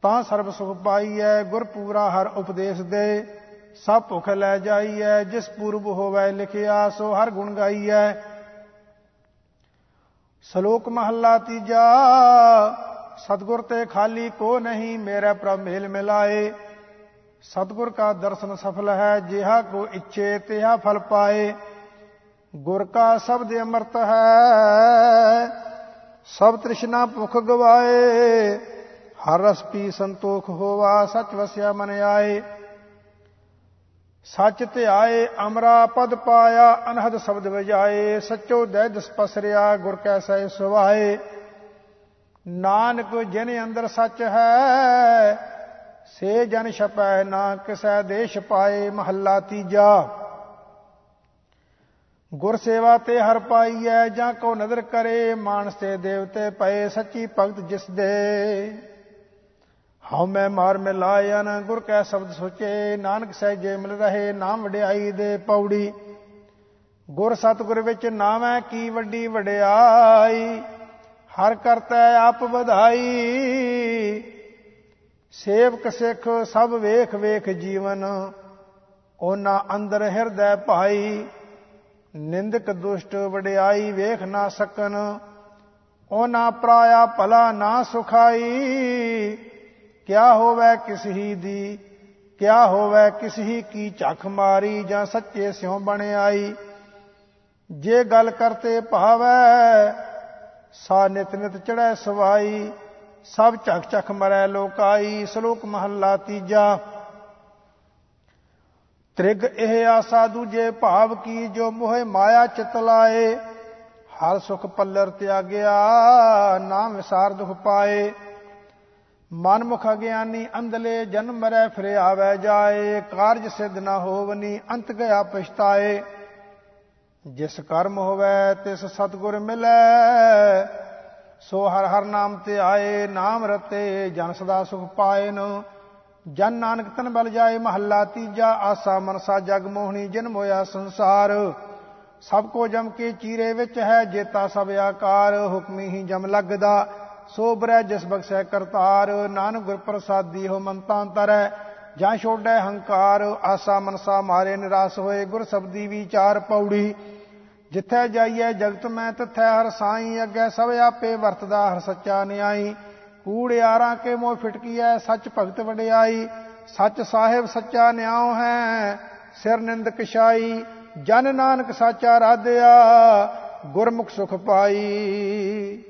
ਤਾਂ ਸਰਬ ਸੁਖ ਪਾਈਐ ਗੁਰ ਪੂਰਾ ਹਰ ਉਪਦੇਸ਼ ਦੇ। ਸਭ ਭੁਖ ਲੈ ਜਾਈਐ, ਜਿਸ ਪੂਰਬ ਹੋਵੇ ਲਿਖਿਆ, ਸੋ ਹਰ ਗੁਣ ਗਾਈਐ। ਸ਼ਲੋਕ ਮਹੱਲਾ ਤੀਜਾ ਸਤਗੁਰ ਤੇ ਖਾਲੀ ਕੋ ਨਹੀਂ ਮੇਰੇ ਪ੍ਰਭ ਮੇਲ ਮਿਲਾਏ। ਸਤਗੁਰ ਕਾ ਦਰਸ਼ਨ ਸਫਲ ਹੈ, ਜਿਹਾ ਕੋ ਇੱਛੇ ਤਿਹਾ ਫਲ ਪਾਏ। ਗੁਰ ਕਾ ਸ਼ਬਦ ਅਮਰਤ ਹੈ, ਸਭ ਤ੍ਰਿਸ਼ਨਾ ਭੁਖ ਗਵਾਏ। ਹਰ ਰਸ ਪੀ ਸੰਤੋਖ ਹੋਵਾ, ਸਚ ਵਸਿਆ ਮਨ ਆਏ। ਸੱਚ ਧਿਆਏ ਅਮਰਾ ਪਦ ਪਾਇਆ, ਅਨਹਦ ਸ਼ਬਦ ਵਜਾਏ। ਸਚੋ ਦੈ ਦਸ ਪਸਰਿਆ, ਗੁਰ ਕੈ ਸਹਿ ਸੁਭਾਏ। ਨਾਨਕ ਜਿਨ ਅੰਦਰ ਸੱਚ ਹੈ, ਸੇ ਜਨ ਛਪੈ ਨਾ ਕਿਸੈ ਦੇਸ਼ ਪਾਏ, ਮਹੱਲਾ ਤੀਜਾ। ਗੁਰ ਸੇਵਾ ਤੇ ਹਰ ਪਾਈਐ, ਜਾਂ ਕੋ ਨਦਰ ਕਰੇ, ਮਾਨਸ ਤੇ ਦੇਵਤੇ ਪਏ, ਸੱਚੀ ਭਗਤ ਜਿਸ ਦੇ। ਹਉ ਮੈਂ ਮਾਰ ਮਿਲਾਇਨ ਗੁਰ ਕੈ ਸ਼ਬਦ ਸੋਚੇ, ਨਾਨਕ ਸਹਿਜੇ ਮਿਲ ਰਹੇ, ਨਾਮ ਵਡਿਆਈ ਦੇ ਪੌੜੀ। ਗੁਰ ਸਤਗੁਰ ਵਿੱਚ ਨਾਮੈ ਕੀ ਵੱਡੀ ਵਡਿਆਈ। ਹਰ ਕਰਤਾ ਆਪ ਵਧਾਈ। ਸੇਵਕ ਸਿੱਖ ਸਭ ਵੇਖ ਵੇਖ ਜੀਵਨ, ਉਹਨਾਂ ਅੰਦਰ ਹਿਰਦੈ ਭਾਈ। ਨਿੰਦਕ ਦੁਸ਼ਟ ਵਡਿਆਈ ਵੇਖ ਨਾ ਸਕਨ, ਉਹਨਾਂ ਪ੍ਰਾਇਆ ਭਲਾ ਨਾ ਸੁਖਾਈ। ਕਿਆ ਹੋਵੇ ਕਿਸ ਹੀ ਦੀ, ਕਿਆ ਹੋਵੇ ਕਿਸ ਹੀ ਕੀ ਝਖ ਮਾਰੀ ਜਾਂ ਸੱਚੇ ਸਿਉ ਬਣ ਆਈ ਜੇ ਗੱਲ ਕਰਤੇ ਭਾਵੈ ਸਾ ਨਿਤ ਨਿਤ ਚੜੈ ਸਵਾਈ, ਸਭ ਝਕ ਝਕ ਮਰੈ ਲੋਕਾਈ ਸ਼ਲੋਕ ਮਹੱਲਾ ਤੀਜਾ। ਤ੍ਰਿਗ ਇਹ ਆਸਾ ਦੂਜੇ ਭਾਵ ਕੀ, ਜੋ ਮੋਹ ਮਾਇਆ ਚਿਤ ਲਾਏ, ਹਰ ਸੁਖ ਪੱਲਰ ਤਿਆਗਿਆ, ਨਾਮ ਵਿਸਾਰ ਦੁਖ ਪਾਏ ਮਨ ਮੁਖ ਅਗਿਆਨੀ ਅੰਧਲੇ, ਜਨਮ ਮਰੈ ਫਿਰ ਆਵੇ ਜਾਏ, ਕਾਰਜ ਸਿਧ ਨਾ ਹੋਵਨੀ, ਅੰਤ ਗਿਆ ਪਛਤਾਏ। ਜਿਸ ਕਰਮ ਹੋਵੇ ਤਿਸ ਸਤਗੁਰ ਮਿਲੈ, ਸੋ ਹਰ ਹਰ ਨਾਮ ਤੇ ਆਏ ਨਾਮ ਰਤੇ, ਜਨ ਸਦਾ ਸੁਖ ਪਾਏਨ ਜਨ ਨਾਨਕ ਤਨ ਬਲ ਜਾਏ, ਮਹੱਲਾ ਤੀਜਾ, ਆਸਾ ਮਨਸਾ ਜਗ ਮੋਹਣੀ, ਜਿਨ ਮੋਇਆ ਸੰਸਾਰ। ਸਭ ਕੋ ਜਮ ਕੇ ਚੀਰੇ ਵਿੱਚ ਹੈ, ਜੇਤਾ ਸਭ ਆਕਾਰ, ਹੁਕਮੀ ਹੀ ਜਮ ਲੱਗਦਾ। ਸੋ ਬਰੈ ਜਿਸ ਬਖਸ਼ੈ ਕਰਤਾਰ, ਨਾਨਕ ਗੁਰ ਪ੍ਰਸਾਦੀ ਹੋ ਮੰਤਾਂ ਤਰੈ। ਜਾਂ ਛੋੜੈ ਹੰਕਾਰ, ਆਸਾ ਮਨਸਾ ਮਾਰੇ ਨਿਰਾਸ ਹੋਏ, ਗੁਰ ਸਬਦੀ ਵਿਚਾਰ ਪੌੜੀ। ਜਿੱਥੇ ਜਾਈਏ ਜਗਤ ਮੈਂ, ਤਥੈ ਹਰ ਸਾਈ, ਅੱਗੇ ਸਭ ਆਪੇ ਵਰਤਦਾ ਹਰ ਸੱਚਾ ਨਿਆਈ। ਕੂੜਿਆਰਾਂ ਕੇ ਮੋਹ ਫਿਟਕੀਐ ਸੱਚ ਭਗਤ ਵਡਿਆਈ। ਸੱਚ ਸਾਹਿਬ ਸੱਚਾ ਨਿਆਉ ਹੈ, ਸਿਰ ਨਿੰਦਕ ਛਾਈ ਜਨ ਨਾਨਕ ਸਾਚਾ ਰਾਧਿਆ, ਗੁਰਮੁਖ ਸੁਖ ਪਾਈ।